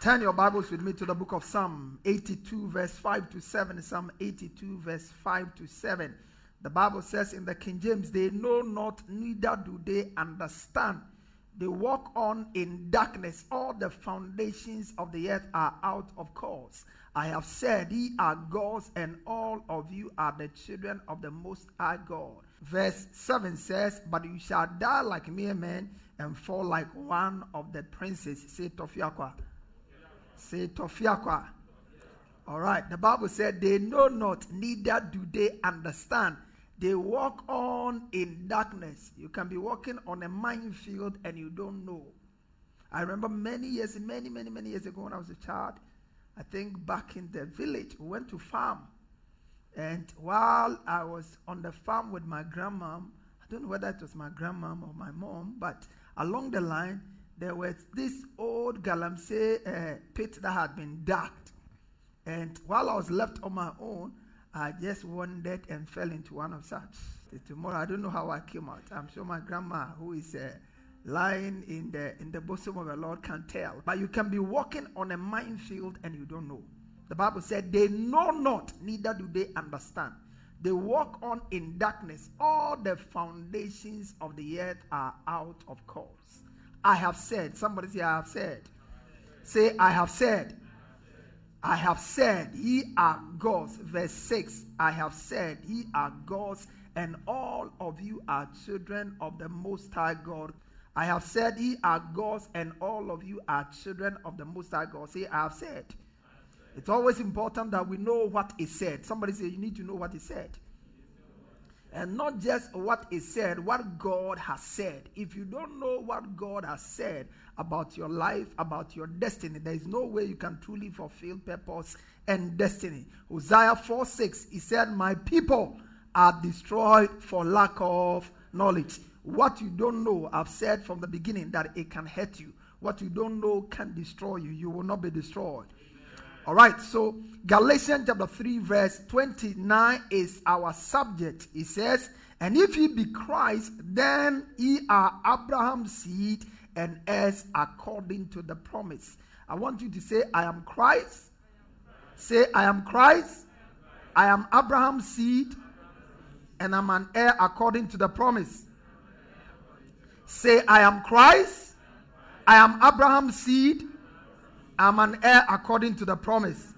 Turn your Bibles with me to the book of Psalm 82, verse 5 to 7. Psalm 82, verse 5 to 7. The Bible says in the King James, they know not, neither do they understand. They walk on in darkness. All the foundations of the earth are out of course. I have said, Ye are gods, and all of you are the children of the Most High God. Verse 7 says, But you shall die like mere men and fall like one of the princes. Say Tofiakwa. Say Tofiakwa. All right. The Bible said, They know not, neither do they understand. They walk on in darkness. You can be walking on a minefield and you don't know. I remember many years, many, many, many years ago when I was a child, I think back in the village, we went to farm. And while I was on the farm with my grandmom, I don't know whether it was my grandmom or my mom, but along the line, there was this old galamsey uh, pit that had been dug. And while I was left on my own, I just wandered and fell into one of such. Tomorrow, I don't know how I came out. I'm sure my grandma, who is uh, lying in the in the bosom of the Lord, can tell. But you can be walking on a minefield and you don't know. The Bible said, "They know not, neither do they understand." They walk on in darkness. All the foundations of the earth are out of course. I have said. Somebody say, I have said. Say, I have said. I have said, Ye are gods. Verse 6 I have said, Ye are gods, and all of you are children of the Most High God. I have said, Ye are gods, and all of you are children of the Most High God. Say, I have said. It's always important that we know what is said. Somebody say, You need to know what is said. And not just what is said, what God has said. If you don't know what God has said about your life, about your destiny, there is no way you can truly fulfill purpose and destiny. Hosea 4 6, he said, My people are destroyed for lack of knowledge. What you don't know, I've said from the beginning that it can hurt you. What you don't know can destroy you. You will not be destroyed. All right, so Galatians chapter 3, verse 29 is our subject. It says, And if ye be Christ, then ye are Abraham's seed and heirs according to the promise. I want you to say, I am Christ. Say, I am Christ. I am Abraham's seed and I'm an heir according to the promise. Say, I am Christ. I am Abraham's seed I'm an heir according to the promise.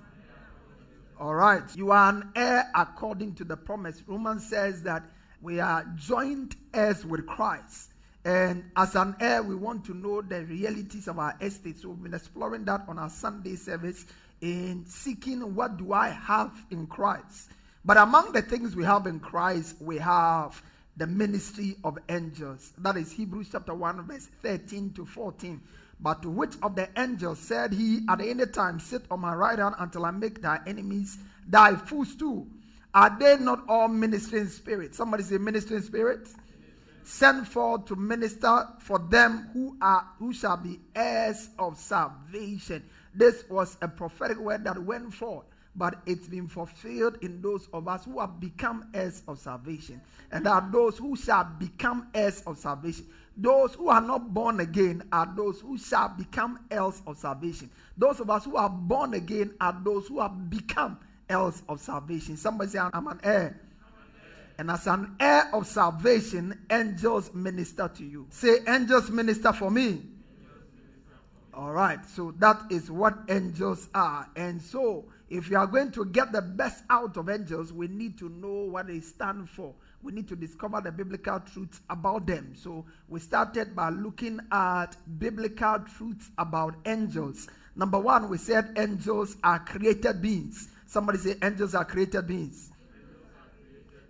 All right. You are an heir according to the promise. Romans says that we are joint heirs with Christ. And as an heir, we want to know the realities of our estate. So we've been exploring that on our Sunday service in seeking what do I have in Christ. But among the things we have in Christ, we have the ministry of angels. That is Hebrews chapter 1, verse 13 to 14. But to which of the angels said he at any time, Sit on my right hand until I make thy enemies thy footstool? Are they not all ministering spirits? Somebody say ministering spirits. Sent forth to minister for them who are who shall be heirs of salvation. This was a prophetic word that went forth, but it's been fulfilled in those of us who have become heirs of salvation. And are those who shall become heirs of salvation. Those who are not born again are those who shall become heirs of salvation. Those of us who are born again are those who have become heirs of salvation. Somebody say, I'm an heir. And as an heir of salvation, angels minister to you. Say, angels minister for me. All right, so that is what angels are. And so, if you are going to get the best out of angels, we need to know what they stand for. We need to discover the biblical truths about them. So, we started by looking at biblical truths about angels. Number one, we said angels are created beings. Somebody say, angels are created beings.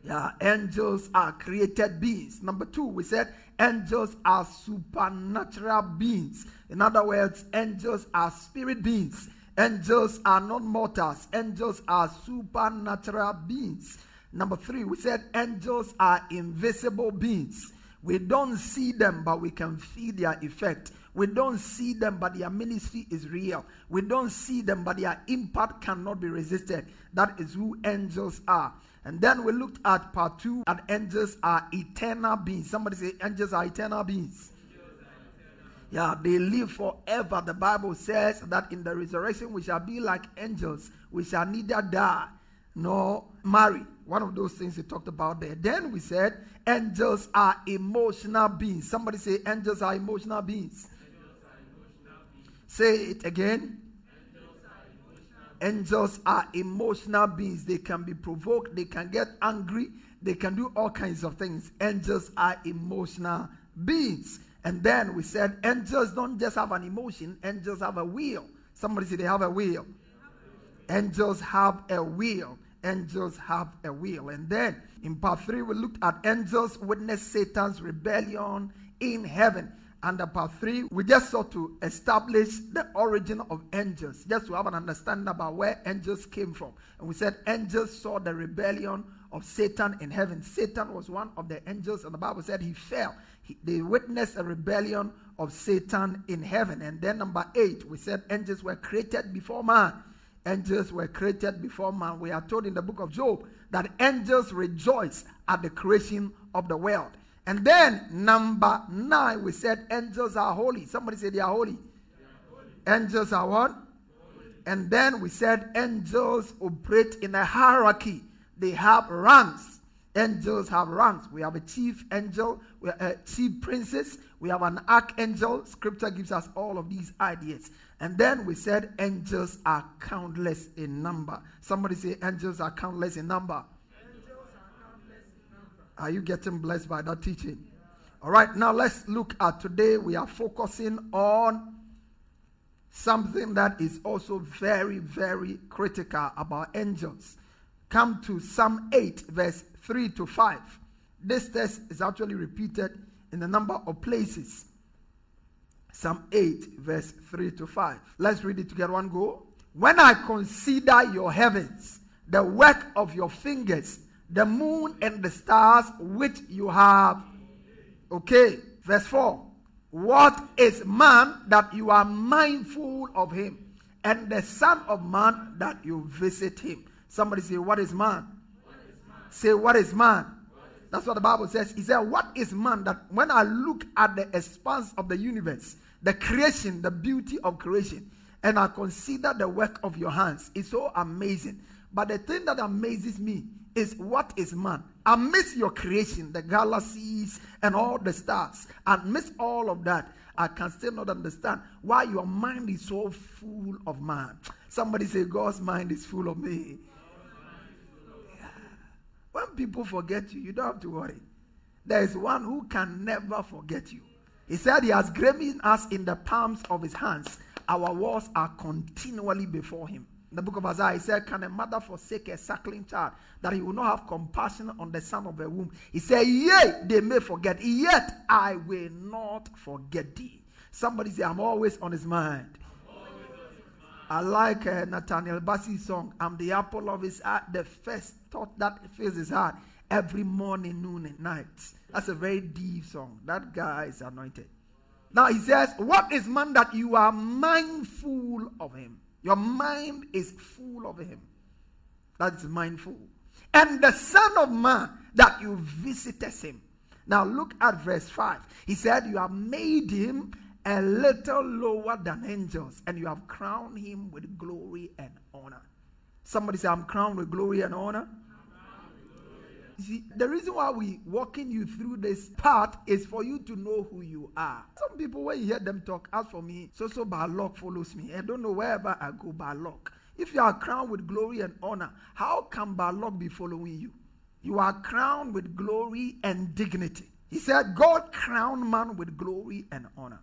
Yeah, angels are created beings. Number two, we said angels are supernatural beings. In other words, angels are spirit beings. Angels are not mortals. Angels are supernatural beings. Number three, we said angels are invisible beings. We don't see them, but we can feel their effect. We don't see them, but their ministry is real. We don't see them, but their impact cannot be resisted. That is who angels are. And then we looked at part two, and angels are eternal beings. Somebody say, angels are eternal beings. Yeah, they live forever. The Bible says that in the resurrection we shall be like angels. We shall neither die nor marry. One of those things we talked about there. Then we said angels are emotional beings. Somebody say angels are emotional beings. Say it again. Angels are emotional beings. They can be provoked, they can get angry, they can do all kinds of things. Angels are emotional beings. And then we said angels don't just have an emotion, angels have a will. Somebody say they have a will. Angels have a will. Angels have a will. And then in part three, we looked at angels witness Satan's rebellion in heaven. And Under part three, we just sought to establish the origin of angels, just to have an understanding about where angels came from. And we said angels saw the rebellion of Satan in heaven. Satan was one of the angels, and the Bible said he fell. He, they witnessed a rebellion of Satan in heaven. And then number eight, we said angels were created before man. Angels were created before man. We are told in the book of Job that angels rejoice at the creation of the world. And then number nine, we said angels are holy. Somebody say they are holy. They are holy. Angels are what? Holy. And then we said angels operate in a hierarchy. They have ranks. Angels have ranks. We have a chief angel, we have a chief princess, we have an archangel. Scripture gives us all of these ideas. And then we said angels are countless in number. Somebody say angels are countless in number. Are you getting blessed by that teaching? All right, now let's look at today. We are focusing on something that is also very, very critical about angels. Come to Psalm 8, verse 3 to 5. This text is actually repeated in a number of places. Psalm 8, verse 3 to 5. Let's read it together. One go. When I consider your heavens, the work of your fingers, the moon and the stars which you have. Okay, verse 4. What is man that you are mindful of him, and the Son of Man that you visit him? Somebody say, What is man? What is man? Say, What is man? That's what the Bible says. He said, What is man that when I look at the expanse of the universe, the creation, the beauty of creation, and I consider the work of your hands, it's so amazing. But the thing that amazes me is what is man? I miss your creation, the galaxies and all the stars. I miss all of that. I can still not understand why your mind is so full of man. Somebody say, God's mind is full of me. When people forget you, you don't have to worry. There is one who can never forget you. He said, He has graven us in the palms of His hands. Our walls are continually before Him the book of Isaiah, he said, Can a mother forsake a suckling child that he will not have compassion on the son of her womb? He said, Yea, they may forget, yet I will not forget thee. Somebody say, I'm always on his mind. I like uh, Nathaniel Bassey's song, I'm the apple of his eye, the first thought that fills his heart every morning, noon, and night. That's a very deep song. That guy is anointed. Now he says, What is man that you are mindful of him? Your mind is full of him. That is mindful. And the Son of Man that you visited him. Now look at verse 5. He said, You have made him a little lower than angels, and you have crowned him with glory and honor. Somebody say, I'm crowned with glory and honor. See, the reason why we walking you through this path is for you to know who you are. Some people, when you hear them talk, as for me, so so by luck follows me. I don't know wherever I go by luck. If you are crowned with glory and honor, how can bad luck be following you? You are crowned with glory and dignity. He said, God crowned man with glory and honor.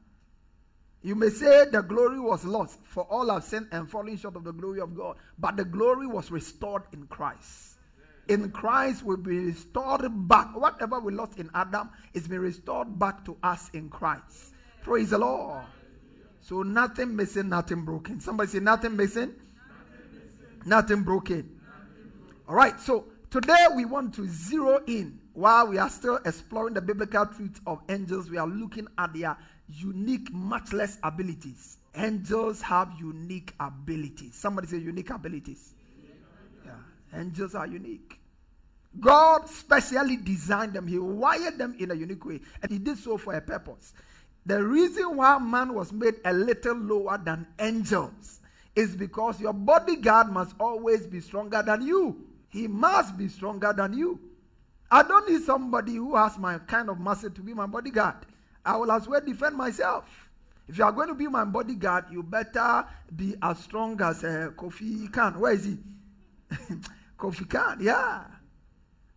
You may say the glory was lost, for all have sinned and fallen short of the glory of God. But the glory was restored in Christ. In Christ will be restored back. Whatever we lost in Adam is being restored back to us in Christ. Praise the Lord. So nothing missing, nothing broken. Somebody say nothing missing, nothing broken. All right. So today we want to zero in while we are still exploring the biblical truth of angels. We are looking at their unique, matchless abilities. Angels have unique abilities. Somebody say unique abilities. Yeah, angels are unique. God specially designed them. He wired them in a unique way, and He did so for a purpose. The reason why man was made a little lower than angels is because your bodyguard must always be stronger than you. He must be stronger than you. I don't need somebody who has my kind of muscle to be my bodyguard. I will as well defend myself. If you are going to be my bodyguard, you better be as strong as uh, Kofi Khan. Where is he? Kofi Khan, yeah.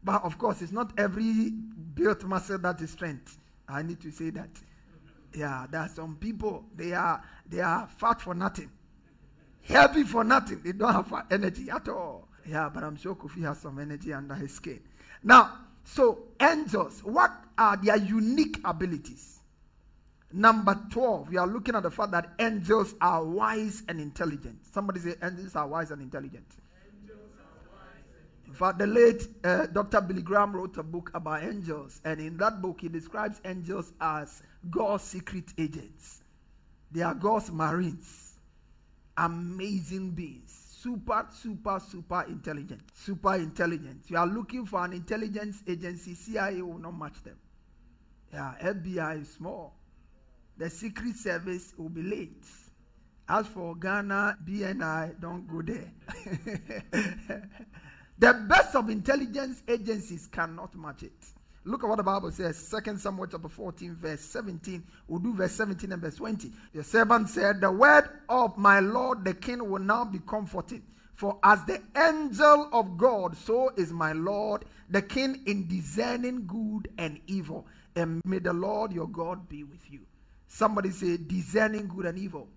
But of course, it's not every built muscle that is strength. I need to say that. Yeah, there are some people, they are they are fat for nothing. Heavy for nothing. They don't have energy at all. Yeah, but I'm sure Kofi has some energy under his skin. Now, so angels, what are their unique abilities? Number 12, we are looking at the fact that angels are wise and intelligent. Somebody say angels are wise and intelligent. In fact, the late uh, Dr. Billy Graham wrote a book about angels, and in that book, he describes angels as God's secret agents. They are God's marines, amazing beings super, super, super intelligent. Super intelligent. You are looking for an intelligence agency, CIA will not match them. Yeah, FBI is small. The Secret Service will be late. As for Ghana, BNI, don't go there. the best of intelligence agencies cannot match it. Look at what the Bible says. Second Samuel chapter 14, verse 17. We'll do verse 17 and verse 20. The servant said, The word of my Lord the king will now be comforted. For as the angel of God, so is my Lord the king in discerning good and evil. And may the Lord your God be with you. Somebody say, discerning good and evil.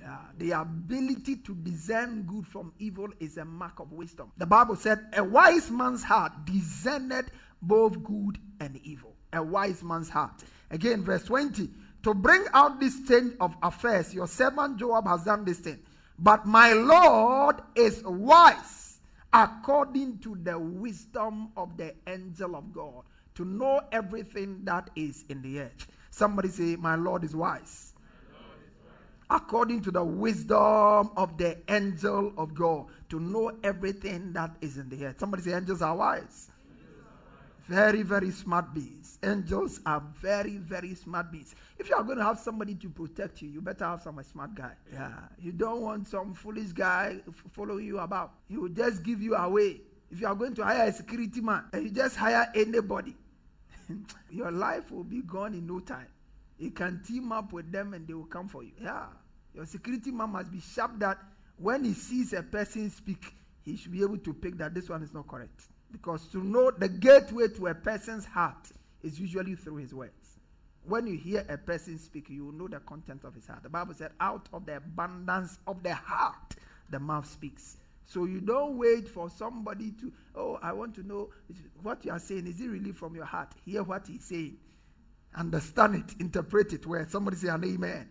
Yeah, the ability to discern good from evil is a mark of wisdom. The Bible said, A wise man's heart discerned both good and evil. A wise man's heart. Again, verse 20. To bring out this change of affairs, your servant Joab has done this thing. But my Lord is wise according to the wisdom of the angel of God to know everything that is in the earth. Somebody say, My Lord is wise. According to the wisdom of the angel of God to know everything that is in the earth. Somebody say, Angels are wise. Very, very smart beings. Angels are very, very smart beings. If you are going to have somebody to protect you, you better have some smart guy. Yeah. You don't want some foolish guy following you about. He will just give you away. If you are going to hire a security man and you just hire anybody, your life will be gone in no time. You can team up with them and they will come for you. Yeah. Your security man must be sharp that when he sees a person speak, he should be able to pick that this one is not correct. Because to know the gateway to a person's heart is usually through his words. When you hear a person speak, you will know the content of his heart. The Bible said, out of the abundance of the heart, the mouth speaks. So you don't wait for somebody to, oh, I want to know what you are saying. Is it really from your heart? Hear what he's saying. Understand it, interpret it. Where somebody say an amen.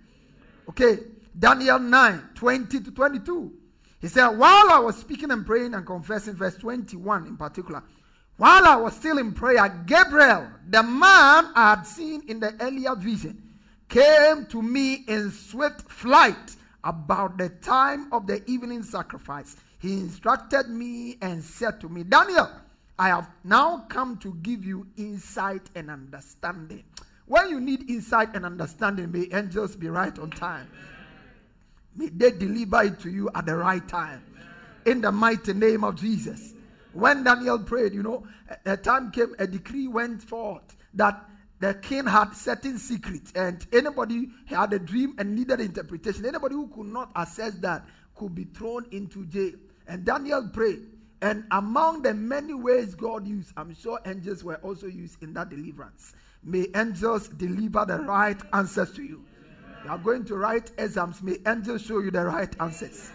Okay, Daniel 9 20 to 22. He said, While I was speaking and praying and confessing, verse 21 in particular, while I was still in prayer, Gabriel, the man I had seen in the earlier vision, came to me in swift flight about the time of the evening sacrifice. He instructed me and said to me, Daniel, I have now come to give you insight and understanding. When you need insight and understanding, may angels be right on time. May they deliver it to you at the right time. In the mighty name of Jesus. When Daniel prayed, you know, a, time came, a decree went forth that the king had certain secrets, and anybody had a dream and needed interpretation. Anybody who could not access that could be thrown into jail. And Daniel prayed. And among the many ways God used, I'm sure angels were also used in that deliverance. May angels deliver the right answers to you. You are going to write exams. May angels show you the right answers.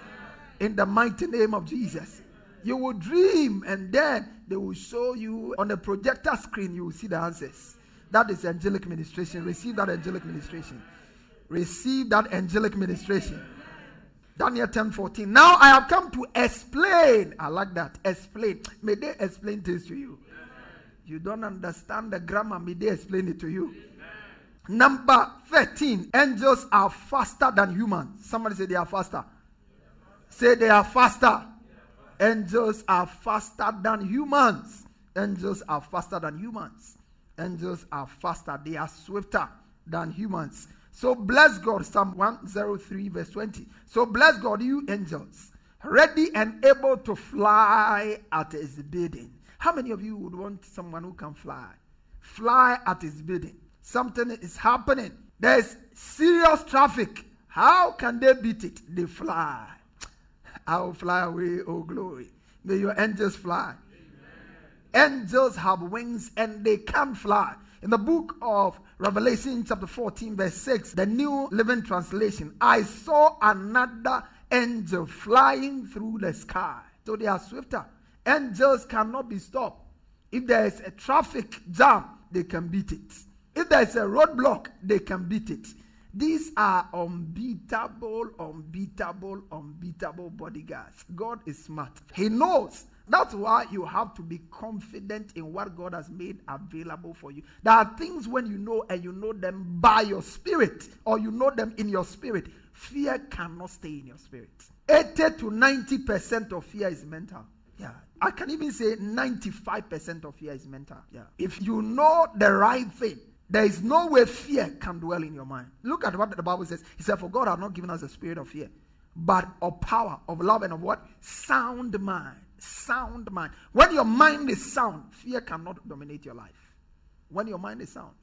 In the mighty name of Jesus. You will dream and then they will show you on the projector screen, you will see the answers. That is angelic ministration. Receive that angelic ministration. Receive that angelic ministration. Daniel 10 14. Now I have come to explain. I like that. Explain. May they explain this to you. You don't understand the grammar. May they explain it to you. Number 13. Angels are faster than humans. Somebody say they are faster. Say they are faster. Angels are faster than humans. Angels are faster than humans. Angels are faster. They are swifter than humans. So bless God, Psalm 103, verse 20. So bless God, you angels, ready and able to fly at his bidding. How many of you would want someone who can fly? Fly at his bidding. Something is happening. There's serious traffic. How can they beat it? They fly. I will fly away, oh glory. May your angels fly. Amen. Angels have wings and they can fly. In the book of Revelation, chapter 14, verse 6, the New Living Translation, I saw another angel flying through the sky. So they are swifter. Angels cannot be stopped. If there is a traffic jam, they can beat it. If there is a roadblock, they can beat it. These are unbeatable, unbeatable, unbeatable bodyguards. God is smart. He knows that's why you have to be confident in what God has made available for you. There are things when you know and you know them by your spirit or you know them in your spirit. Fear cannot stay in your spirit. 80 to 90% of fear is mental. Yeah. I can even say 95% of fear is mental. Yeah. If you know the right thing, there is no way fear can dwell in your mind. Look at what the Bible says. He said, For God has not given us a spirit of fear, but of power, of love, and of what? Sound mind sound mind. When your mind is sound, fear cannot dominate your life. When your mind is sound.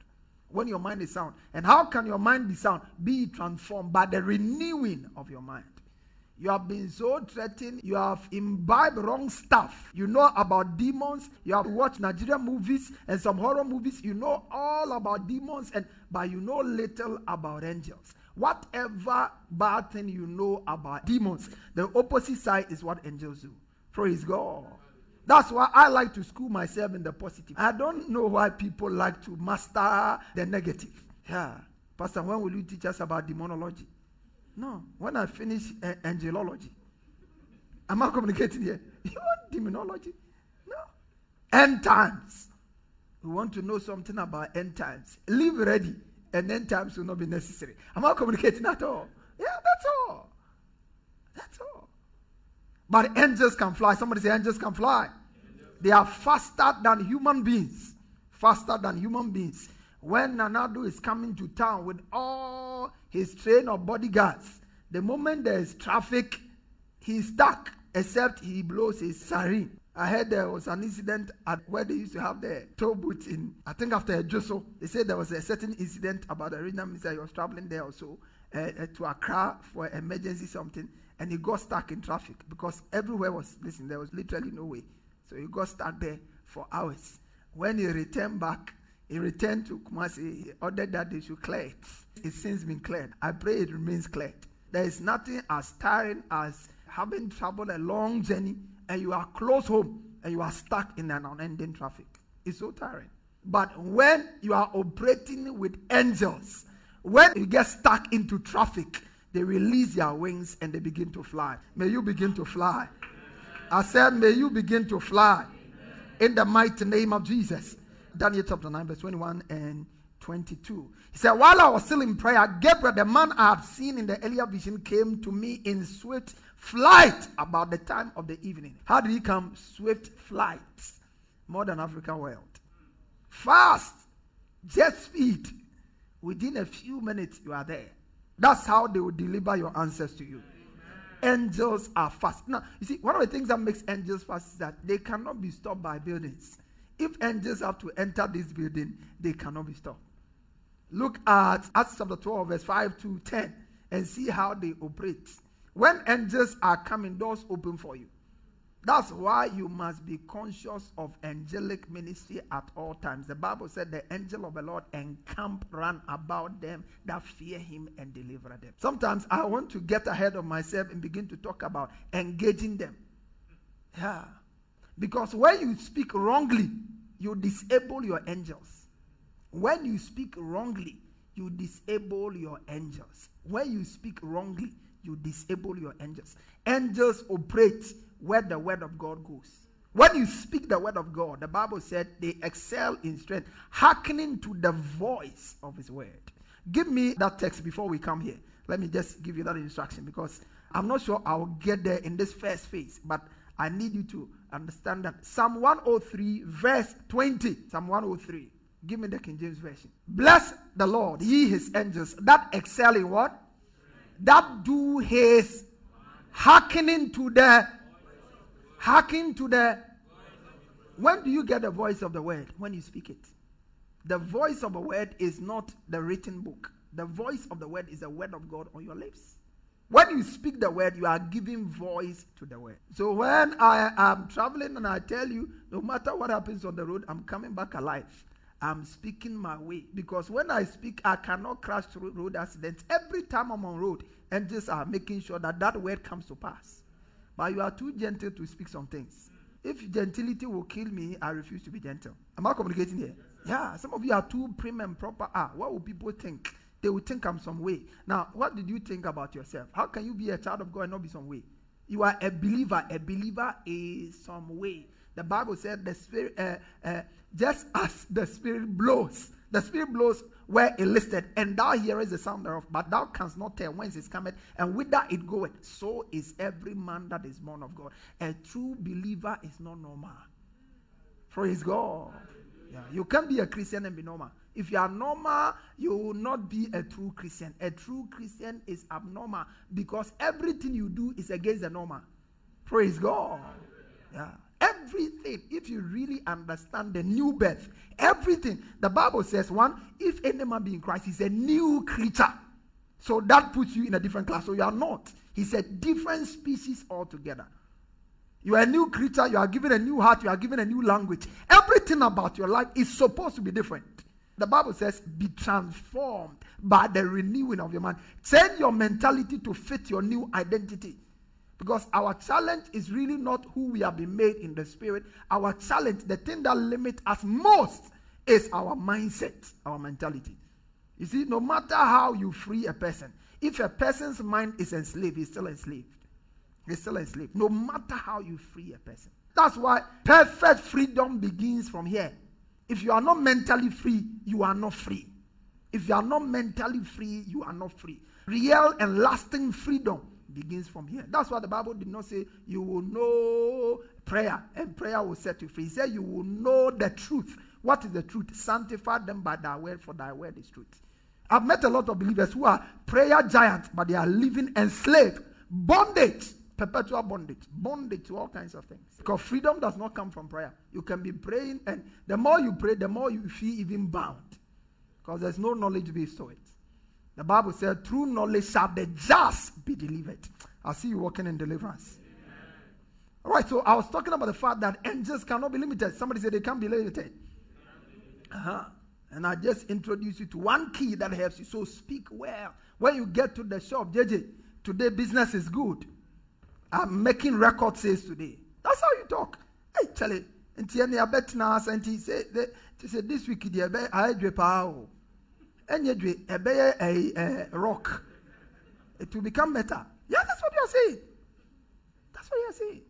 When your mind is sound. And how can your mind be sound? Be transformed by the renewing of your mind. You have been so threatened. You have imbibed wrong stuff. You know about demons. You have watched Nigerian movies and some horror movies. You know all about demons, and but you know little about angels. Whatever bad thing you know about demons, the opposite side is what angels do. Praise God. That's why I like to school myself in the positive. I don't know why people like to master the negative. Yeah. Pastor, when will you teach us about demonology? No. When I finish uh, angelology. Am I communicating here? You want demonology? No. End times. We want to know something about end times. Live ready, and end times will not be necessary. Am I communicating at all? Yeah, that's all. That's all. But angels can fly. Somebody say, angels can fly. They are faster than human beings. Faster than human beings. When Nana Addo is coming to town with all his train of bodyguards, the moment there is traffic, he's stuck, except he blows his siren. I heard there was an incident at where they used to have the toll booth in, I think after Joso. They said there was a certain incident about the regional minister. He was traveling there also uh, to Accra for emergency something and he got stuck in traffic because everywhere was listen there was literally no way so he got stuck there for hours when he returned back he returned to kumasi. He ordered that they should clear it. It's since been cleared. I pray it remains cleared. There is nothing as tiring as having traveled a long journey and you are close home and you are stuck in an unending traffic. It's so tiring. But when you are operating with angels when you get stuck into traffic they release their wings and they begin to fly. May you begin to fly. I said, May you begin to fly. In the mighty name of Jesus. Daniel chapter 9, verse 21 and 22. He said, While I was still in prayer, Gabriel, the man I had seen in the earlier vision, came to me in swift flight about the time of the evening. How did he come? Swift flight. Modern African world. Fast. Jet speed. Within a few minutes, you are there. That's how they will deliver your answers to you. Angels are fast. Now, you see, one of the things that makes angels fast is that they cannot be stopped by buildings. If angels have to enter this building, they cannot be stopped. Look at Acts chapter 12, verse 5 to 10, and see how they operate. When angels are coming, doors open for you. That's why you must be conscious of angelic ministry at all times. The Bible said the angel of the Lord encamp round about them that fear him and deliver them. Sometimes I want to get ahead of myself and begin to talk about engaging them. Yeah. Because when you speak wrongly, you disable your angels. When you speak wrongly, you disable your angels. When you speak wrongly, you disable your angels. Angels operate where the word of God goes. When you speak the word of God, the Bible said they excel in strength, hearkening to the voice of his word. Give me that text before we come here. Let me just give you that instruction because I'm not sure I'll get there in this first phase, but I need you to understand that. Psalm 103, verse 20. Psalm 103. Give me the King James Version. Bless the Lord, ye his angels, that excel in what? That do his hearkening to the hearkening to the. When do you get the voice of the word? When you speak it. The voice of a word is not the written book. The voice of the word is the word of God on your lips. When you speak the word, you are giving voice to the word. So when I am traveling and I tell you, no matter what happens on the road, I'm coming back alive. I'm speaking my way. Because when I speak, I cannot crash through road accidents. Every time I'm on road, angels are making sure that that word comes to pass. But you are too gentle to speak some things. If gentility will kill me, I refuse to be gentle. Am I communicating here? Yeah, some of you are too prim and proper. Ah, what will people think? They will think I'm some way. Now, what did you think about yourself? How can you be a child of God and not be some way? You are a believer. A believer is some way. The Bible said the spirit, uh, uh, just as the spirit blows, the spirit blows where it listed, and thou hearest the sound thereof, but thou canst not tell whence it cometh and whither it goeth. So is every man that is born of God. A true believer is not normal. Praise God. Yeah, you can't be a Christian and be normal. If you are normal, you will not be a true Christian. A true Christian is abnormal because everything you do is against the normal. Praise God. Yeah. Everything, if you really understand the new birth, everything, the Bible says, one, if any man be in Christ, he's a new creature. So that puts you in a different class. So you are not. He's a different species altogether. You are a new creature, you are given a new heart, you are given a new language. Everything about your life is supposed to be different. The Bible says, be transformed by the renewing of your mind. Change your mentality to fit your new identity. Because our challenge is really not who we have been made in the spirit. Our challenge, the thing that limits us most, is our mindset, our mentality. You see, no matter how you free a person, if a person's mind is enslaved, he's still enslaved. He's still enslaved. No matter how you free a person. That's why perfect freedom begins from here. If you are not mentally free, you are not free. If you are not mentally free, you are not free. Real and lasting freedom begins from here. That's why the Bible did not say you will know prayer and prayer will set you free. He said you will know the truth. What is the truth? Sanctify them by thy word, for thy word is truth. I've met a lot of believers who are prayer giants, but they are living enslaved, bondage, perpetual bondage, bondage to all kinds of things. Because freedom does not come from prayer. You can be praying, and the more you pray, the more you feel even bound. Because there's no knowledge based to it. The Bible said, through knowledge shall the just be delivered. I see you walking in deliverance. All right, so I was talking about the fact that angels cannot be limited. Somebody said they can't be limited. Uh-huh. And I just introduced you to one key that helps you. So speak well. When you get to the shop, JJ, today business is good. I'm making record sales today. That's how you talk. Hey, Charlie. And I bet now, and he said, this week, I had ɛnyɛ dwe ɛbɛyɛ a, a rock. It will become better yeah that's what you are saying. That's what you are saying.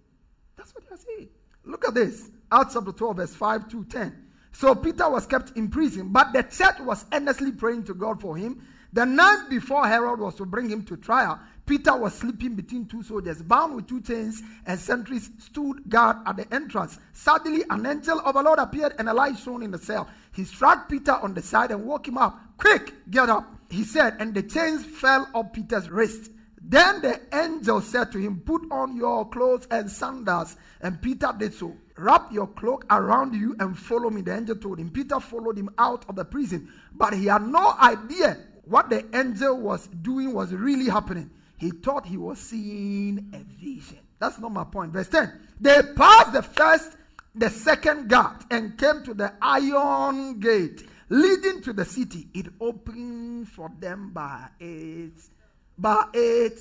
That's what you are saying. Look at this. Acts chapter 12 verse 5 to 10 so peter was kept in prison but the church was earnestly praying to god for him. The night before herod was to bring him to trial Peter was sleeping between two soldiers, bound with two chains, and sentries stood guard at the entrance. Suddenly, an angel of the Lord appeared, and a light shone in the cell. He struck Peter on the side and woke him up. Quick, get up, he said, and the chains fell off Peter's wrist. Then the angel said to him, Put on your clothes and sandals. And Peter did so. Wrap your cloak around you and follow me. The angel told him. Peter followed him out of the prison, but he had no idea what the angel was doing was really happening. He thought he was seeing a vision. That's not my point. Verse 10. They passed the first, the second gate and came to the iron gate leading to the city. It opened for them by its by eight,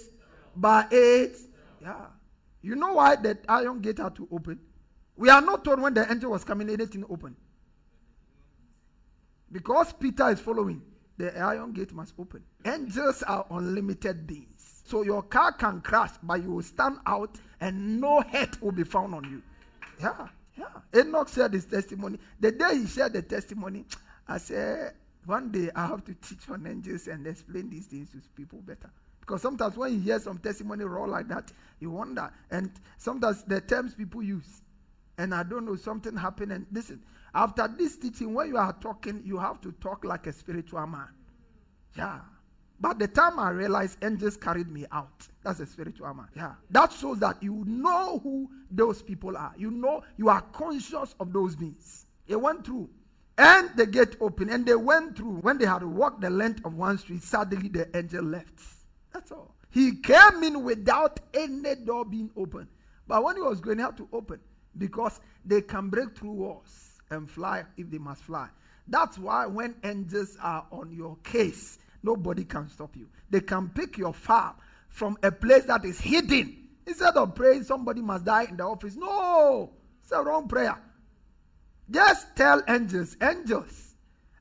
by eight. Yeah. You know why the iron gate had to open? We are not told when the angel was coming, anything open. Because Peter is following, the iron gate must open. Angels are unlimited beings. So your car can crash, but you will stand out and no hurt will be found on you. Yeah, yeah. Enoch shared his testimony. The day he shared the testimony, I said, one day I have to teach on angels and explain these things to people better. Because sometimes when you hear some testimony raw like that, you wonder. And sometimes the terms people use, and I don't know, something happened. And listen, after this teaching, when you are talking, you have to talk like a spiritual man. Yeah. But the time I realized angels carried me out. That's a spiritual man. Yeah. That shows that you know who those people are. You know, you are conscious of those beings. It went through. And the gate opened, and they went through. When they had walked the length of one street, suddenly the angel left. That's all. He came in without any door being open. But when he was going, had to open because they can break through walls and fly if they must fly. That's why when angels are on your case, nobody can stop you. They can pick your file from a place that is hidden. Instead of praying, somebody must die in the office. No, it's a wrong prayer. Just tell angels, angels,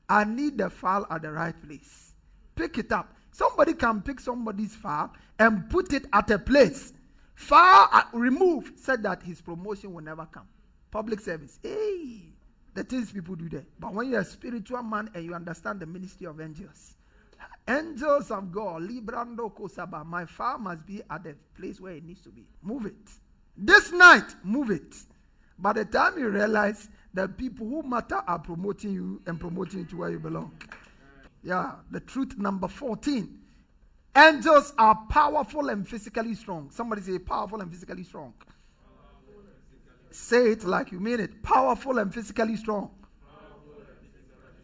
I need the file at the right place. Pick it up. Somebody can pick somebody's file and put it at a place far uh, removed, said that his promotion will never come. Public service. Hey, the things people do there. But when you're a spiritual man and you understand the ministry of angels, angels of God, Librando Kosaba, my file must be at the place where it needs to be. Move it. This night, move it. By the time you realize that people who matter are promoting you and promoting you to where you belong. Yeah, the truth number 14. Angels are powerful and physically strong. Somebody say powerful and physically strong. Say it like you mean it. Powerful and physically strong.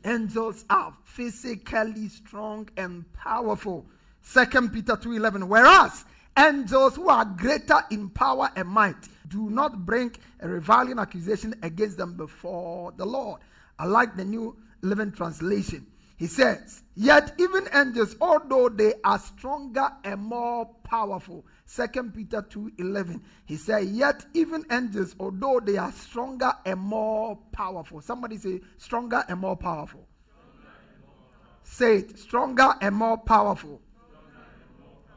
Angels are physically strong and powerful. Second Peter 2:11. Whereas angels who are greater in power and might do not bring a reviling accusation against them before the Lord. I like the New Living Translation. He says, Yet even angels, although they are stronger and more powerful. Second Peter 2:11. He said, Yet even angels, although they are stronger and more powerful. Somebody say, stronger and more powerful. And more powerful. Say it, stronger and more powerful.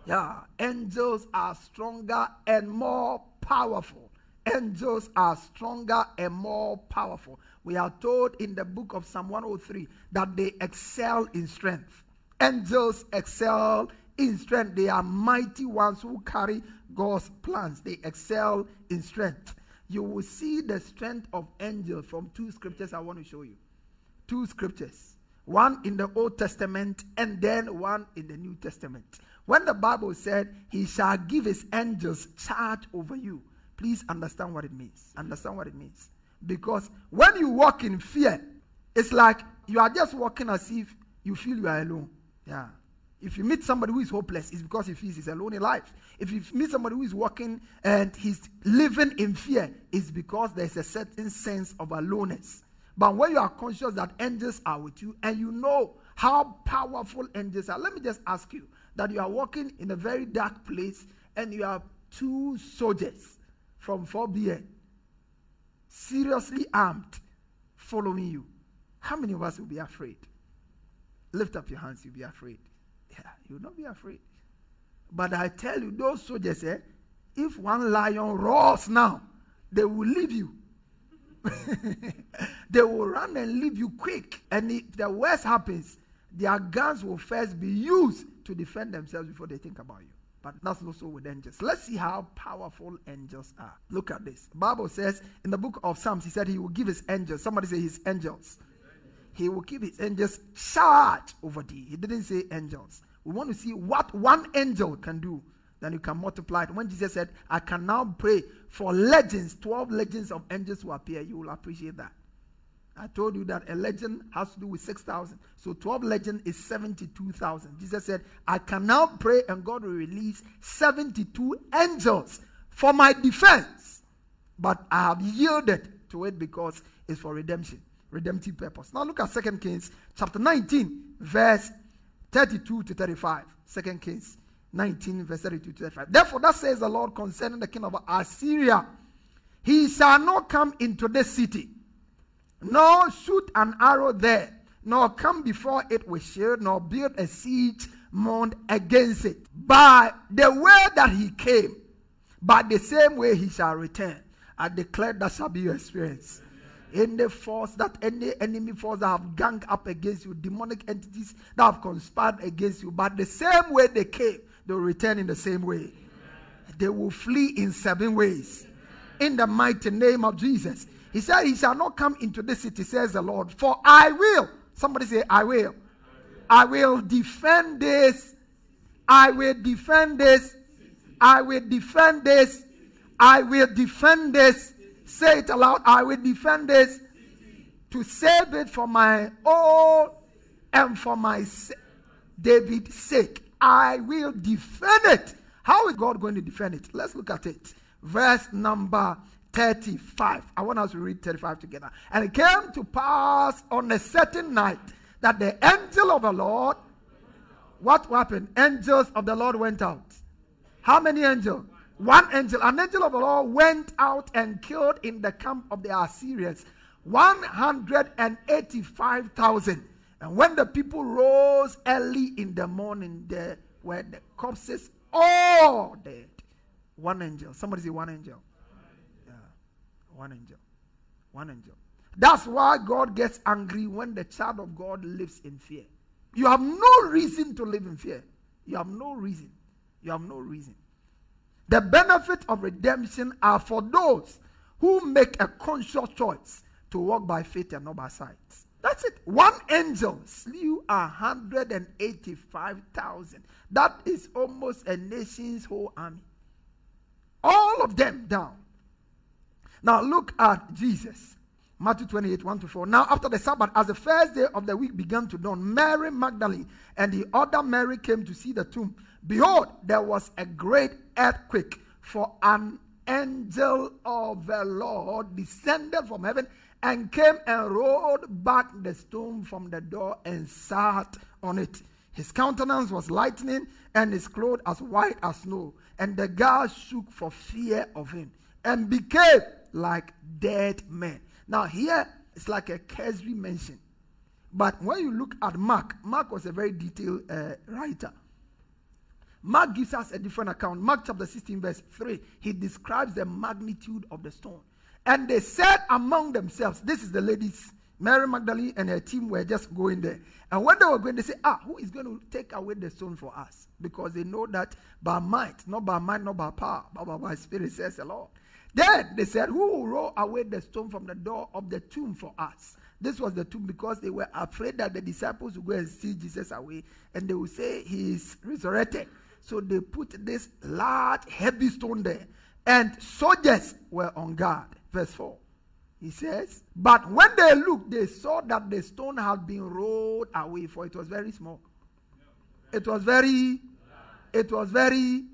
Yeah, angels are stronger and more powerful. Angels are stronger and more powerful we are told in the book of Psalm 103 that they excel in strength. Angels excel in strength. They are mighty ones who carry God's plans. They excel in strength. You will see the strength of angels from two scriptures I want to show you. Two scriptures. One in the Old Testament and then one in the New Testament. When the Bible said, He shall give His angels charge over you, please understand what it means. Understand what it means. Because when you walk in fear, it's like you are just walking as if you feel you are alone. Yeah. If you meet somebody who is hopeless, it's because he feels he's alone in life. If you meet somebody who is walking and he's living in fear, it's because there's a certain sense of aloneness. But when you are conscious that angels are with you and you know how powerful angels are, let me just ask you that you are walking in a very dark place and you have two soldiers from 4BN seriously armed, following you, how many of us will be afraid? Lift up your hands, you'll be afraid. Yeah, you'll not be afraid. But I tell you, those soldiers, eh, if one lion roars now, they will leave you. they will run and leave you quick. And if the worst happens, their guns will first be used to defend themselves before they think about you. But that's not so with angels. Let's see how powerful angels are. Look at this. Bible says in the book of Psalms, he said he will give his angels. Somebody say his angels. He will give his angels charge over thee. He didn't say angels. We want to see what one angel can do. then you can multiply it. When Jesus said, I can now pray for legends, 12 legends of angels will appear, you will appreciate that. I told you that a legend has to do with 6,000. So 12 legend is 72,000. Jesus said, I can now pray and God will release 72 angels for my defense. But I have yielded to it because it's for redemption, redemptive purpose. Now look at 2 Kings chapter 19, verse 32 to 35. 2 Kings 19, verse 32 to 35. Therefore, that says the Lord concerning the king of Assyria He shall not come into this city, nor shoot an arrow there, nor come before it with shield, nor build a siege mound against it. By the way that he came, by the same way he shall return. I declare that shall be your experience any force that any enemy force that have ganged up against you, demonic entities that have conspired against you, but the same way they came, they will return in the same way. Amen. They will flee in seven ways. Amen. In the mighty name of Jesus. He said, He shall not come into this city, says the Lord, for I will. Somebody say, I will. I will defend this. I will defend this. I will defend this. I will defend this. Say it aloud. I will defend this to save it for my own and for my David's sake. I will defend it. How is God going to defend it? Let's look at it. Verse number 35. I want us to read 35 together. And it came to pass on a certain night that the angel of the Lord, what happened? Angels of the Lord went out. How many angels? One angel, an angel of the Lord went out and killed in the camp of the Assyrians 185,000 and when the people rose early in the morning, there were the corpses all dead. One angel. Somebody say one angel. Yeah. One angel. One angel. That's why God gets angry when the child of God lives in fear. You have no reason to live in fear. You have no reason. You have no reason. The benefit of redemption are for those who make a conscious choice to walk by faith and not by sight. That's it. One angel slew 185,000. That is almost a nation's whole army. All of them down. Now look at Jesus. Matthew 28, 1 to 4. Now, after the Sabbath, as the first day of the week began to dawn, Mary Magdalene and the other Mary came to see the tomb. Behold, there was a great earthquake, for an angel of the Lord descended from heaven and came and rolled back the stone from the door and sat on it. His countenance was lightning and his clothes as white as snow. And the guards shook for fear of him and became like dead men. Now, here it's like a cursory mention. But when you look at Mark, Mark was a very detailed uh, writer. Mark gives us a different account. Mark chapter 16, verse 3, he describes the magnitude of the stone. And they said among themselves, This is the ladies. Mary Magdalene and her team were just going there. And when they were going, they said, Ah, who is going to take away the stone for us? Because they know that by might, not by might, not by power, but by my spirit, says the Lord. Then they said, Who will roll away the stone from the door of the tomb for us? This was the tomb because they were afraid that the disciples would go and see Jesus away and they would say he is resurrected. So they put this large, heavy stone there. And soldiers were on guard. Verse 4. He says, But when they looked, they saw that the stone had been rolled away, for it was very small. It was very, it was very.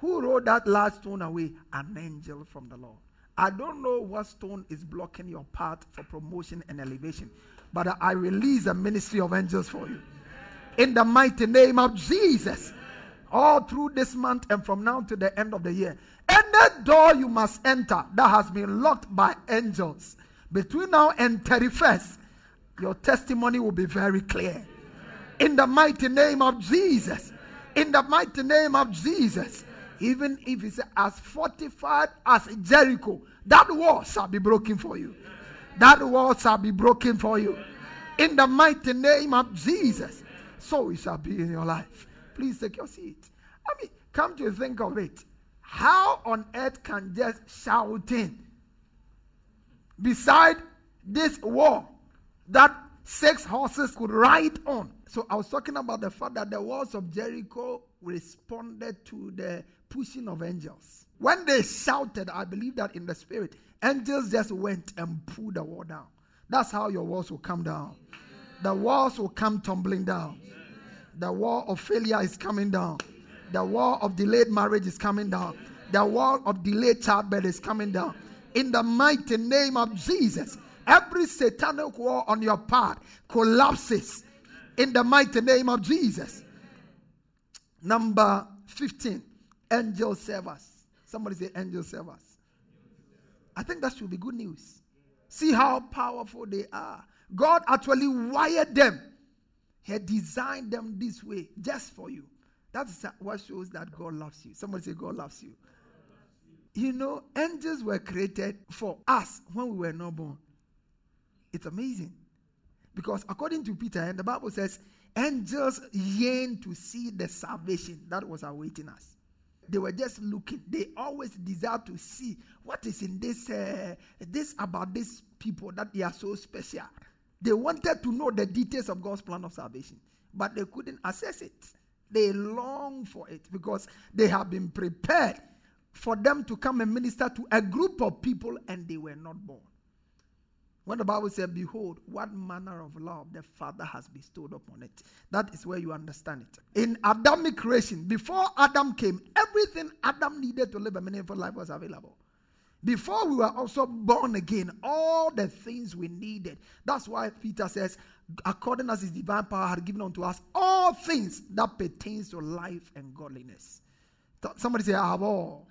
Who rolled that large stone away? An angel from the Lord. I don't know what stone is blocking your path for promotion and elevation, but I release a ministry of angels for you. In the mighty name of Jesus. All through this month and from now to the end of the year. Any door you must enter that has been locked by angels between now and 31st, your testimony will be very clear. In the mighty name of Jesus. In the mighty name of Jesus. Even if it's as fortified as Jericho, that wall shall be broken for you. That wall shall be broken for you. In the mighty name of Jesus. So it shall be in your life. Please take your seat. I mean, come to think of it. How on earth can just shouting beside this wall that six horses could ride on. So I was talking about the fact that the walls of Jericho responded to the pushing of angels. When they shouted, I believe that in the spirit, angels just went and pulled the wall down. That's how your walls will come down. The walls will come tumbling down. The wall of failure is coming down. The wall of delayed marriage is coming down. The wall of delayed childbirth is coming down. In the mighty name of Jesus, every satanic wall on your path collapses. In the mighty name of Jesus. Number 15, angel servers. Somebody say angel servers. I think that should be good news. See how powerful they are. God actually wired them. He designed them this way just for you. That's what shows that God loves you. Somebody say, God loves you. You know, angels were created for us when we were not born. It's amazing. Because according to Peter, and the Bible says, angels yearn to see the salvation that was awaiting us. They were just looking. They always desire to see what is in this, uh, this about these people that they are so special. They wanted to know the details of God's plan of salvation, but they couldn't access it. They long for it because they have been prepared for them to come and minister to a group of people and they were not born. When the Bible said, Behold, what manner of love the Father has bestowed upon it. That is where you understand it. In Adamic creation, before Adam came, everything Adam needed to live a meaningful life was available. Before we were also born again, all the things we needed. That's why Peter says, according as his divine power had given unto us all things that pertains to life and godliness. Somebody say, I have all.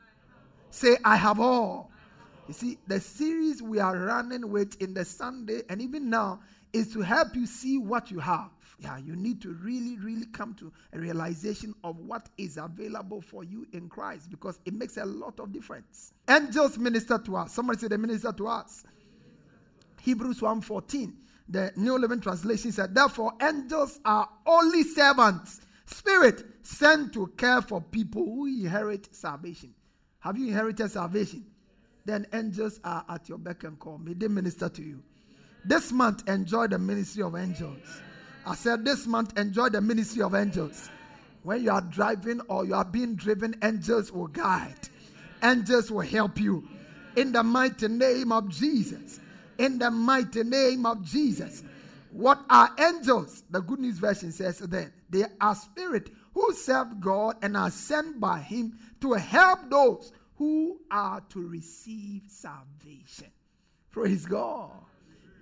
Say, I have all. You see, the series we are running with in the Sunday and even now is to help you see what you have. Yeah, you need to really, really come to a realization of what is available for you in Christ because it makes a lot of difference. Angels minister to us. Somebody say they minister to us. Hebrews 1:14. The New Living Translation said, Therefore, angels are only servants, spirit sent to care for people who inherit salvation. Have you inherited salvation? Then angels are at your beck and call. May they minister to you. This month, enjoy the ministry of angels. I said, This month, enjoy the ministry of angels. When you are driving or you are being driven, angels will guide, angels will help you. In the mighty name of Jesus in the mighty name of Jesus. What are angels? The Good News Version says that they are spirit who serve God and are sent by Him to help those who are to receive salvation. Praise God.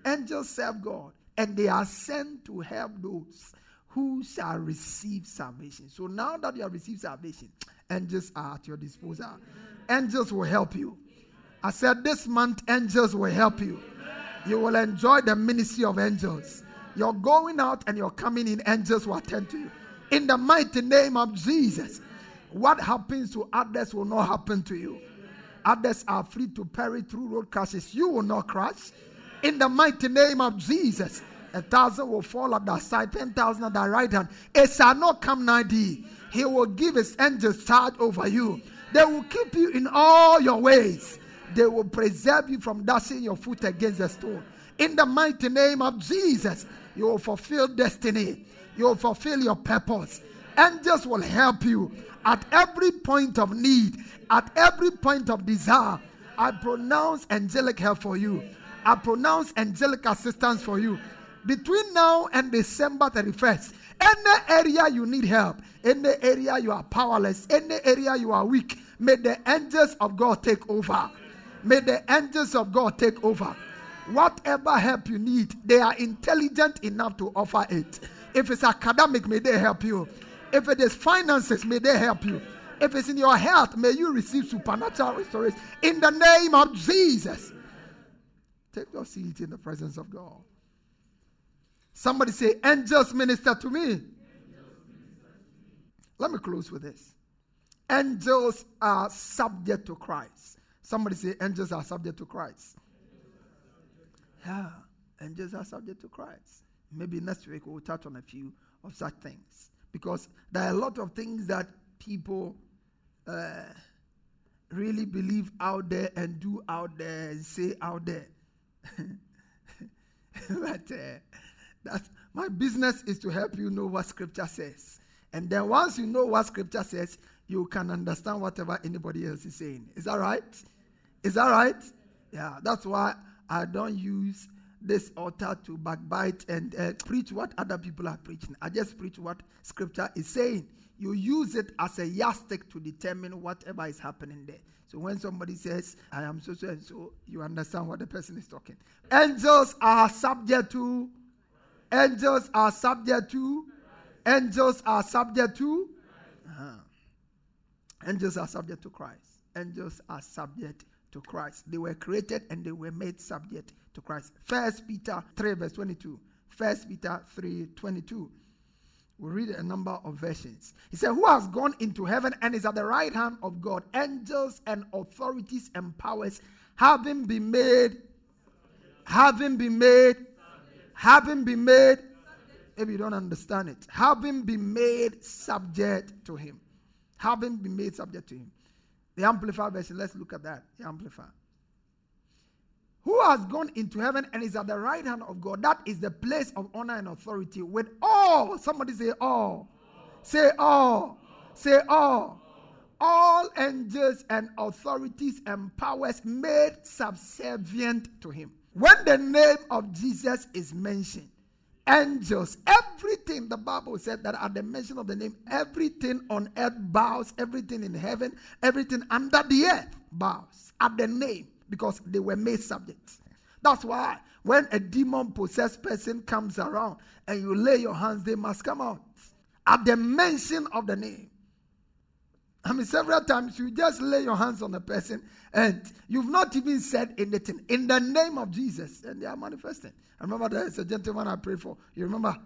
Angels serve God and they are sent to help those who shall receive salvation. So now that you have received salvation, angels are at your disposal. Angels will help you. I said this month, angels will help you you will enjoy the ministry of angels. You're going out and you're coming in, angels will attend to you. In the mighty name of Jesus, what happens to others will not happen to you. Others are free to perish through road crashes. You will not crash. In the mighty name of Jesus, a thousand will fall at thy side, ten thousand at thy right hand. It shall not come nigh thee. He will give his angels charge over you. They will keep you in all your ways. They will preserve you from dashing your foot against the stone. In the mighty name of Jesus, you will fulfill destiny. You will fulfill your purpose. Angels will help you at every point of need, at every point of desire. I pronounce angelic help for you. I pronounce angelic assistance for you. Between now and December 31st, any area you need help, any area you are powerless, any area you are weak, may the angels of God take over. May the angels of God take over. Whatever help you need, they are intelligent enough to offer it. If it's academic, may they help you. If it is finances, may they help you. If it's in your health, may you receive supernatural restoration in the name of Jesus. Take your seat in the presence of God. Somebody say, Angels minister to me. Let me close with this. Angels are subject to Christ. Somebody say angels are subject to Christ. Yeah, angels are subject to Christ. Maybe next week we'll touch on a few of such things because there are a lot of things that people uh, really believe out there and do out there and say out there. but uh, That's, my business is to help you know what scripture says. And then once you know what scripture says, you can understand whatever anybody else is saying. Is that right? Is that right? Yeah, that's why I don't use this altar to backbite and uh, preach what other people are preaching. I just preach what scripture is saying. You use it as a yardstick to determine whatever is happening there. So when somebody says, I am so so and so, you understand what the person is talking. Angels are subject to, angels are subject to, angels are subject to, uh-huh. angels are subject to Christ. Angels are subject to Christ. They were created and they were made subject to Christ. First Peter 3, verse 22. First Peter 3, 22. We read a number of versions. He said, Who has gone into heaven and is at the right hand of God, angels and authorities and powers, having been made, having been made, having been made, if you don't understand it, having been made subject to him. Having been made subject to him. The Amplified version, let's look at that. The Amplified who has gone into heaven and is at the right hand of God. That is the place of honor and authority with all. Somebody say all. Say all. Say all. All angels and authorities and powers made subservient to him. When the name of Jesus is mentioned, angels, everything the Bible said that at the mention of the name, everything on earth bows, everything in heaven, everything under the earth bows at the name because they were made subjects. That's why when a demon possessed person comes around and you lay your hands, they must come out at the mention of the name. I mean, several times you just lay your hands on a person and you've not even said anything in the name of Jesus, and they are manifesting. I remember there's a gentleman I prayed for. You remember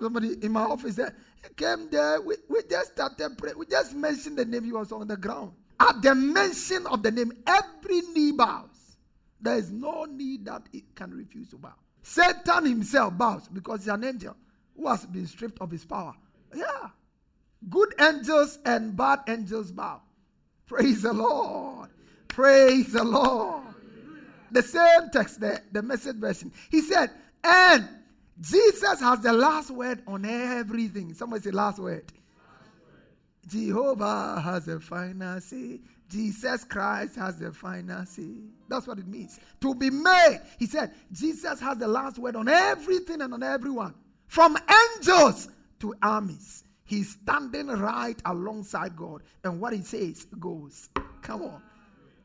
somebody in my office there? He came there. We, we just started praying. We just mentioned the name. He was on the ground. At the mention of the name, every knee bows. There is no knee that it can refuse to bow. Satan himself bows because he's an angel who has been stripped of his power. Yeah. Good angels and bad angels bow. Praise the Lord. Praise the Lord. The same text there, the message version. He said, and Jesus has the last word on everything. Somebody say last word. Jehovah has the final say. Jesus Christ has the final say. That's what it means. To be made. He said, Jesus has the last word on everything and on everyone. From angels to armies. He's standing right alongside God. And what he says goes. Come on.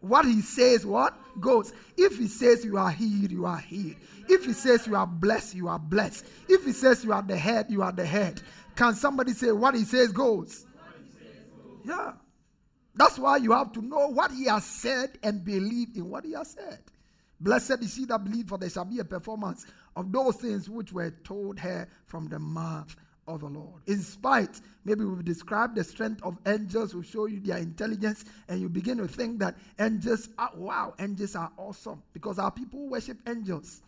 What he says, what? Goes. If he says you are healed, you are healed. If he says you are blessed, you are blessed. If he says you are the head, you are the head. Can somebody say what he says goes? Yeah. That's why you have to know what he has said and believe in what he has said. Blessed is he that believe, for there shall be a performance of those things which were told her from the mouth of the Lord. In spite, maybe we've described the strength of angels, we show you their intelligence, and you begin to think that angels are, wow, angels are awesome because our people worship angels.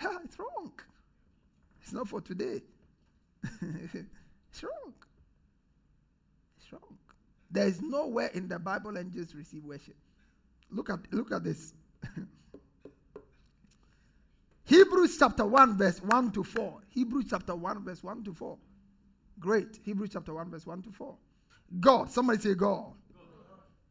Yeah, it's wrong. It's not for today. it's wrong. There is nowhere in the Bible angels receive worship. Look at look at this. Hebrews chapter 1, verse 1 to 4. Hebrews chapter 1, verse 1 to 4. Great. Hebrews chapter 1, verse 1 to 4. God, somebody say God.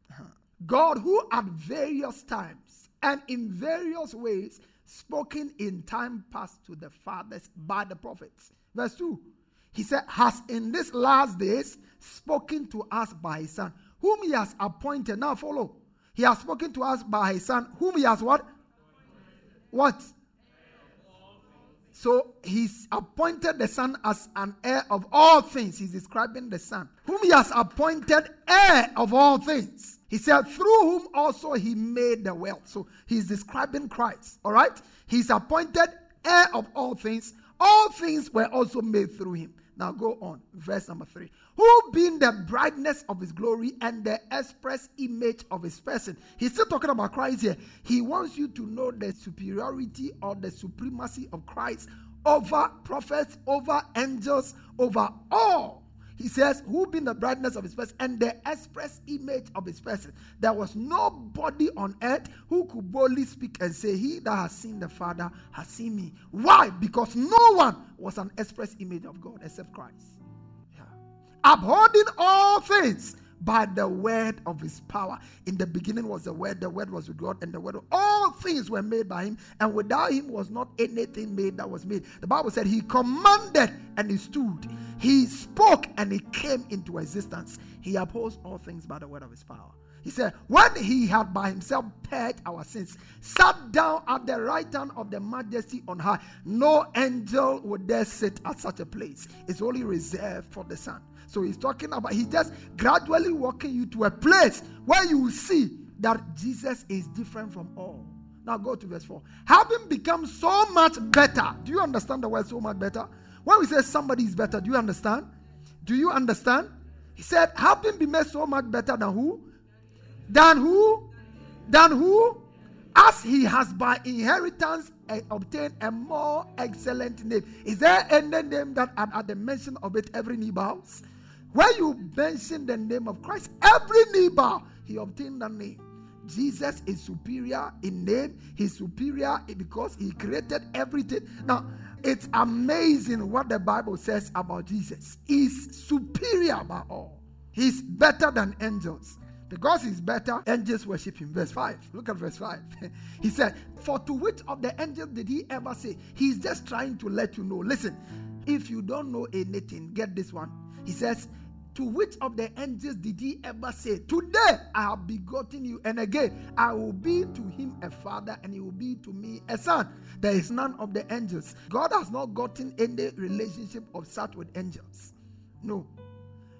Uh-huh. God, who at various times and in various ways spoken in time past to the fathers by the prophets. Verse 2 he said, has in these last days spoken to us by his son, whom he has appointed. Now follow. He has spoken to us by his son, whom he has what? What? So he's appointed the son as an heir of all things. He's describing the son, whom he has appointed heir of all things. He said, through whom also he made the world. So he's describing Christ. All right? He's appointed heir of all things, all things were also made through him. Now go on. Verse number three. Who being the brightness of his glory and the express image of his person. He's still talking about Christ here. He wants you to know the superiority or the supremacy of Christ over prophets, over angels, over all. He says, Who being the brightness of his person and the express image of his person. There was nobody on earth who could boldly speak and say, He that has seen the Father has seen me. Why? Because no one was an express image of God except Christ. Yeah. All things by the word of his power. In the beginning was the word, the word was with God, and the word all things were made by him, and without him was not anything made that was made. The Bible said he commanded and he stood. He spoke and it came into existence. He upholds all things by the word of his power. He said, When he had by himself purged our sins, sat down at the right hand of the majesty on high, no angel would dare sit at such a place. It's only reserved for the Son. So he's talking about, he's just gradually walking you to a place where you will see that Jesus is different from all. Now go to verse 4. Having become so much better. Do you understand the word so much better? When we say somebody is better, do you understand? Do you understand? He said, having been made so much better than who? Than who? Than who? As he has by inheritance uh, obtained a more excellent name. Is there any name that at, at the mention of it every knee bows? When you mention the name of Christ, every bow, he obtained that name. Jesus is superior in name. He's superior because he created everything. Now, it's amazing what the Bible says about Jesus. He's superior by all. He's better than angels. Because he's better, angels worship him. Verse 5. Look at verse 5. he said, For to which of the angels did he ever say? He's just trying to let you know. Listen, if you don't know anything, get this one. He says, To which of the angels did he ever say, Today I have begotten you, and again I will be to him a father, and he will be to me a son? There is none of the angels. God has not gotten any relationship of such with angels. No.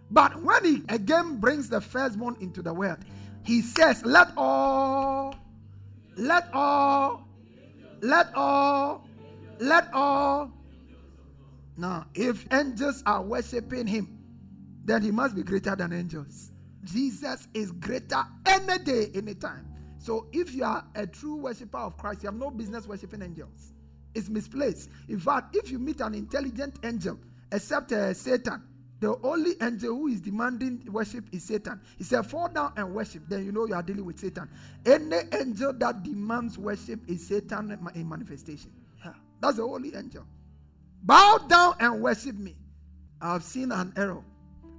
But when he again brings the firstborn into the world, he says, Let all, let all, let all, let all now, if angels are worshiping him, then he must be greater than angels. Jesus is greater any day, any time. So if you are a true worshiper of Christ, you have no business worshiping angels. It's misplaced. In fact, if you meet an intelligent angel, except uh, Satan, the only angel who is demanding worship is Satan. He said, Fall down and worship. Then you know you are dealing with Satan. Any angel that demands worship is Satan in manifestation. Yeah, that's the only angel. Bow down and worship me. I have seen an error,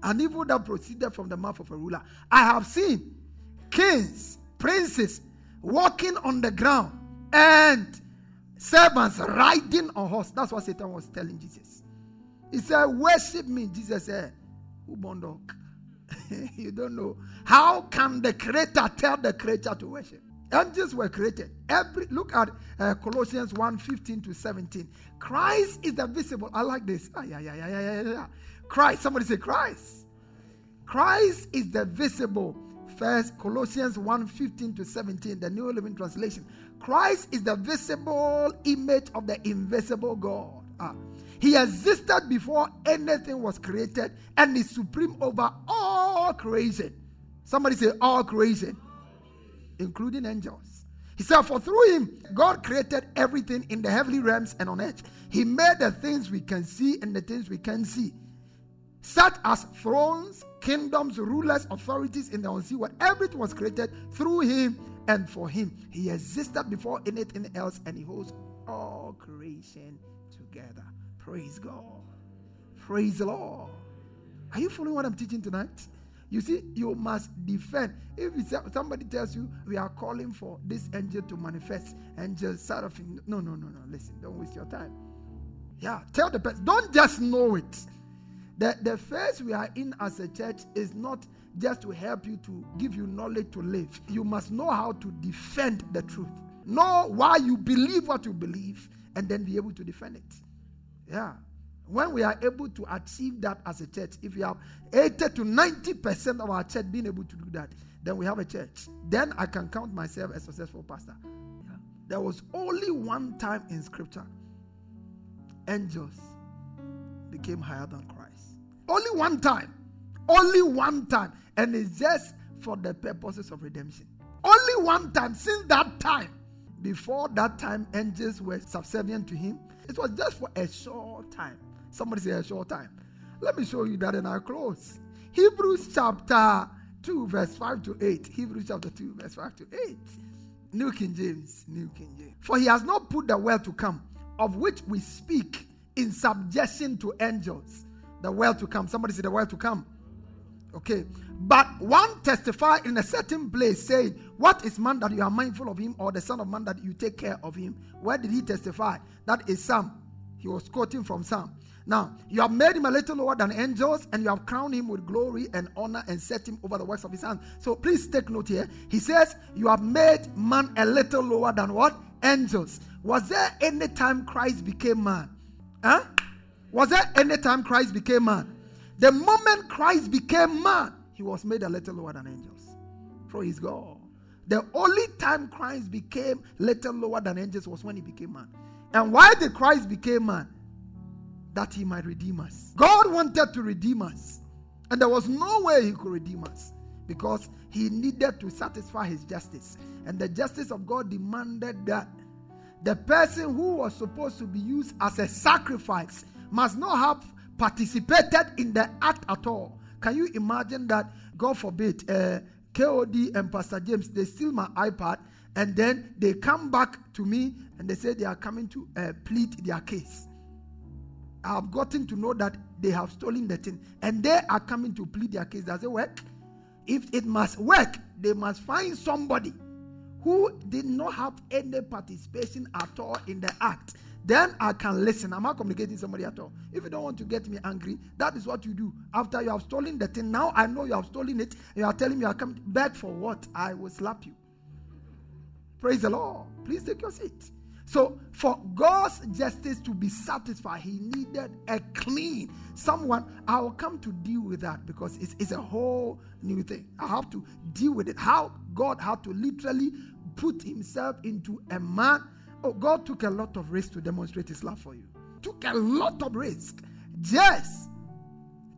an evil that proceeded from the mouth of a ruler. I have seen kings, princes walking on the ground and servants riding on horse. That's what Satan was telling Jesus. He said, Worship me. Jesus said, Who you don't know. How can the creator tell the creature to worship? Angels were created. Every look at uh, Colossians 1 15 to 17. Christ is the visible. I like this. Ah, yeah, yeah, yeah, yeah, yeah. Christ. Somebody say Christ. Christ is the visible. First Colossians 1 15 to 17, the New Living Translation. Christ is the visible image of the invisible God. Ah. He existed before anything was created and is supreme over all creation. Somebody say all creation including angels. He said, For through him, God created everything in the heavenly realms and on earth. He made the things we can see and the things we can't see, such as thrones, kingdoms, rulers, authorities in the unseen world. Everything was created through him and for him. He existed before anything else and he holds all creation together. Praise God. Praise the Lord. Are you following what I'm teaching tonight? You see, you must defend. If somebody tells you we are calling for this angel to manifest, angel seraphim, no, no, no, no. Listen, don't waste your time. Yeah, tell the person. Don't just know it. The, the phase we are in as a church is not just to help you to give you knowledge to live. You must know how to defend the truth. Know why you believe what you believe, and then be able to defend it. Yeah. When we are able to achieve that as a church, if we have 80 to 90% of our church being able to do that, then we have a church. Then I can count myself a successful pastor. Yeah. There was only one time in scripture angels became higher than. Only one time. Only one time. And it's just for the purposes of redemption. Only one time. Since that time, before that time, angels were subservient to him. It was just for a short time. Somebody say a short time. Let me show you that in our close. Hebrews chapter 2, verse 5 to 8. Hebrews chapter 2, verse 5 to 8. New King James. New King James. For he has not put the world to come, of which we speak in subjection to angels. The world to come. Somebody say the world to come. Okay. But one testified in a certain place, saying, What is man that you are mindful of him, or the Son of Man that you take care of him? Where did he testify? That is Psalm. He was quoting from Psalm. Now, you have made him a little lower than angels, and you have crowned him with glory and honor and set him over the works of his hands. So please take note here. He says, You have made man a little lower than what? Angels. Was there any time Christ became man? Huh? Was there any time Christ became man? The moment Christ became man, he was made a little lower than angels. Praise God. The only time Christ became little lower than angels was when he became man. And why did Christ became man? That he might redeem us. God wanted to redeem us. And there was no way he could redeem us because he needed to satisfy his justice. And the justice of God demanded that the person who was supposed to be used as a sacrifice must not have participated in the act at all. Can you imagine that? God forbid, uh, KOD and Pastor James, they steal my iPad and then they come back to me and they say they are coming to uh, plead their case. I have gotten to know that they have stolen the thing and they are coming to plead their case. Does it work? If it must work, they must find somebody who did not have any participation at all in the act then I can listen. I'm not communicating somebody at all. If you don't want to get me angry, that is what you do. After you have stolen the thing, now I know you have stolen it. You are telling me you are coming back for what? I will slap you. Praise the Lord. Please take your seat. So, for God's justice to be satisfied, He needed a clean someone. I will come to deal with that because it's, it's a whole new thing. I have to deal with it. How God had to literally put Himself into a man Oh, God took a lot of risk to demonstrate his love for you. Took a lot of risk just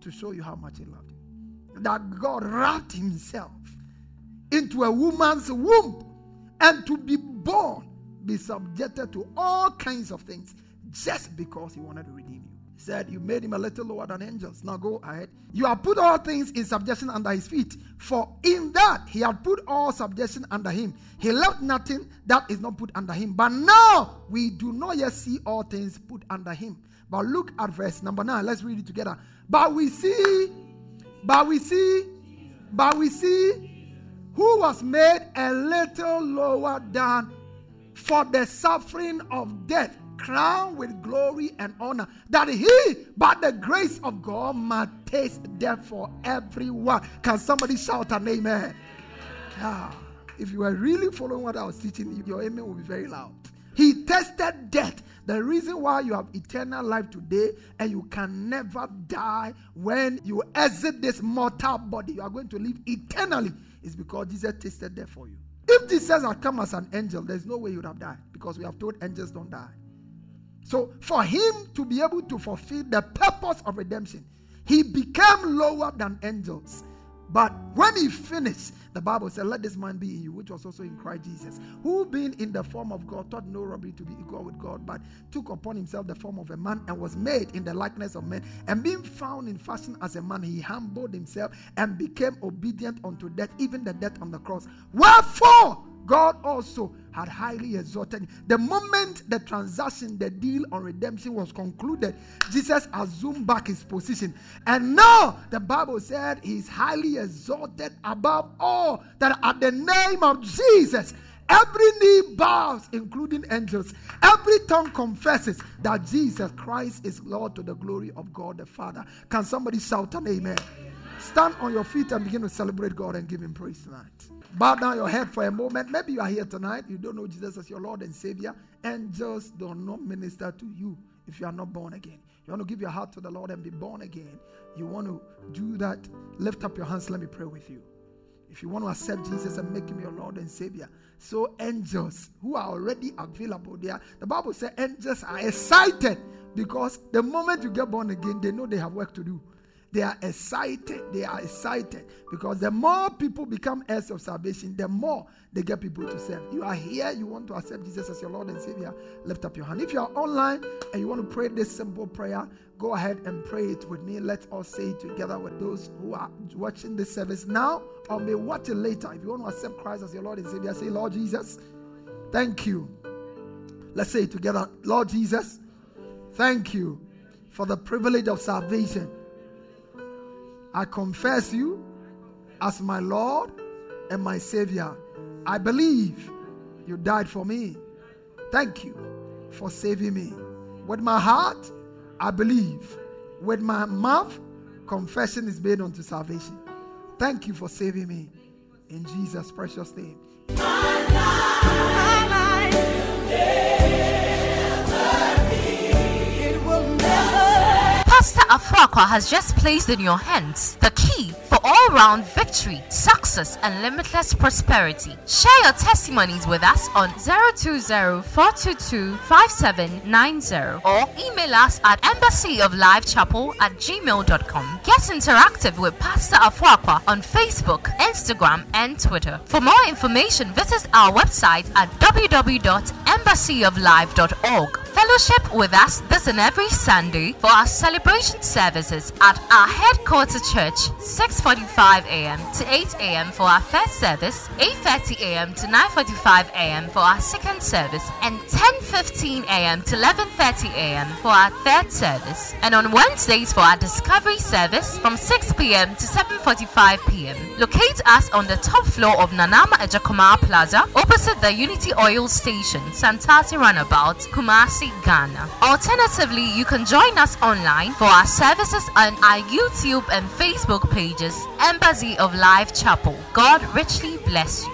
to show you how much he loved you. That God wrapped himself into a woman's womb and to be born, be subjected to all kinds of things just because he wanted to redeem said, You made him a little lower than angels. Now go ahead. You have put all things in subjection under his feet. For in that he had put all subjection under him. He left nothing that is not put under him. But now we do not yet see all things put under him. But look at verse number nine. Let's read it together. But we see, but we see, but we see who was made a little lower than for the suffering of death crowned with glory and honor, that he, by the grace of God, might taste death for everyone. Can somebody shout an amen? If you are really following what I was teaching, your amen will be very loud. He tasted death. The reason why you have eternal life today and you can never die when you exit this mortal body, you are going to live eternally, is because Jesus tasted death for you. If Jesus had come as an angel, there's no way you would have died because we have told angels don't die. So, for him to be able to fulfill the purpose of redemption, he became lower than angels. But when he finished, the Bible said, Let this man be in you, which was also in Christ Jesus, who being in the form of God, thought no robbery to be equal with God, but took upon himself the form of a man and was made in the likeness of men. And being found in fashion as a man, he humbled himself and became obedient unto death, even the death on the cross. Wherefore, God also had highly exalted. The moment the transaction, the deal on redemption was concluded, Jesus assumed back his position. And now the Bible said he's highly exalted above all, that at the name of Jesus, every knee bows, including angels. Every tongue confesses that Jesus Christ is Lord to the glory of God the Father. Can somebody shout an amen? Stand on your feet and begin to celebrate God and give him praise tonight. Bow down your head for a moment. Maybe you are here tonight. You don't know Jesus as your Lord and Savior. Angels do not minister to you if you are not born again. You want to give your heart to the Lord and be born again. You want to do that. Lift up your hands. Let me pray with you. If you want to accept Jesus and make him your Lord and Savior, so angels who are already available there, the Bible says angels are excited because the moment you get born again, they know they have work to do. They are excited. They are excited because the more people become heirs of salvation, the more they get people to serve. You are here, you want to accept Jesus as your Lord and Savior, lift up your hand. If you are online and you want to pray this simple prayer, go ahead and pray it with me. Let us say it together with those who are watching this service now or may watch it later. If you want to accept Christ as your Lord and Savior, say, Lord Jesus, thank you. Let's say it together. Lord Jesus, thank you for the privilege of salvation. I confess you as my Lord and my Savior. I believe you died for me. Thank you for saving me. With my heart, I believe. With my mouth, confession is made unto salvation. Thank you for saving me. In Jesus' precious name. Pastor Afrakwa has just placed in your hands the key for all round victory, success, and limitless prosperity. Share your testimonies with us on 020 422 5790 or email us at embassyoflifechapel at gmail.com. Get interactive with Pastor Afrakwa on Facebook, Instagram, and Twitter. For more information, visit our website at www.embassyoflife.org. Fellowship with us this and every Sunday for our celebration services at our headquarters church, 6:45 a.m. to 8 a.m. for our first service, 8:30 a.m. to 9:45 a.m. for our second service, and 10:15 a.m. to 11:30 a.m. for our third service. And on Wednesdays for our discovery service from 6 p.m. to 7:45 p.m. Locate us on the top floor of Nanama Ejakoma Plaza, opposite the Unity Oil Station, Santasi Runabout, Kumasi, Ghana. Alternatively, you can join us online for our services on our YouTube and Facebook pages, Embassy of Life Chapel. God richly bless you.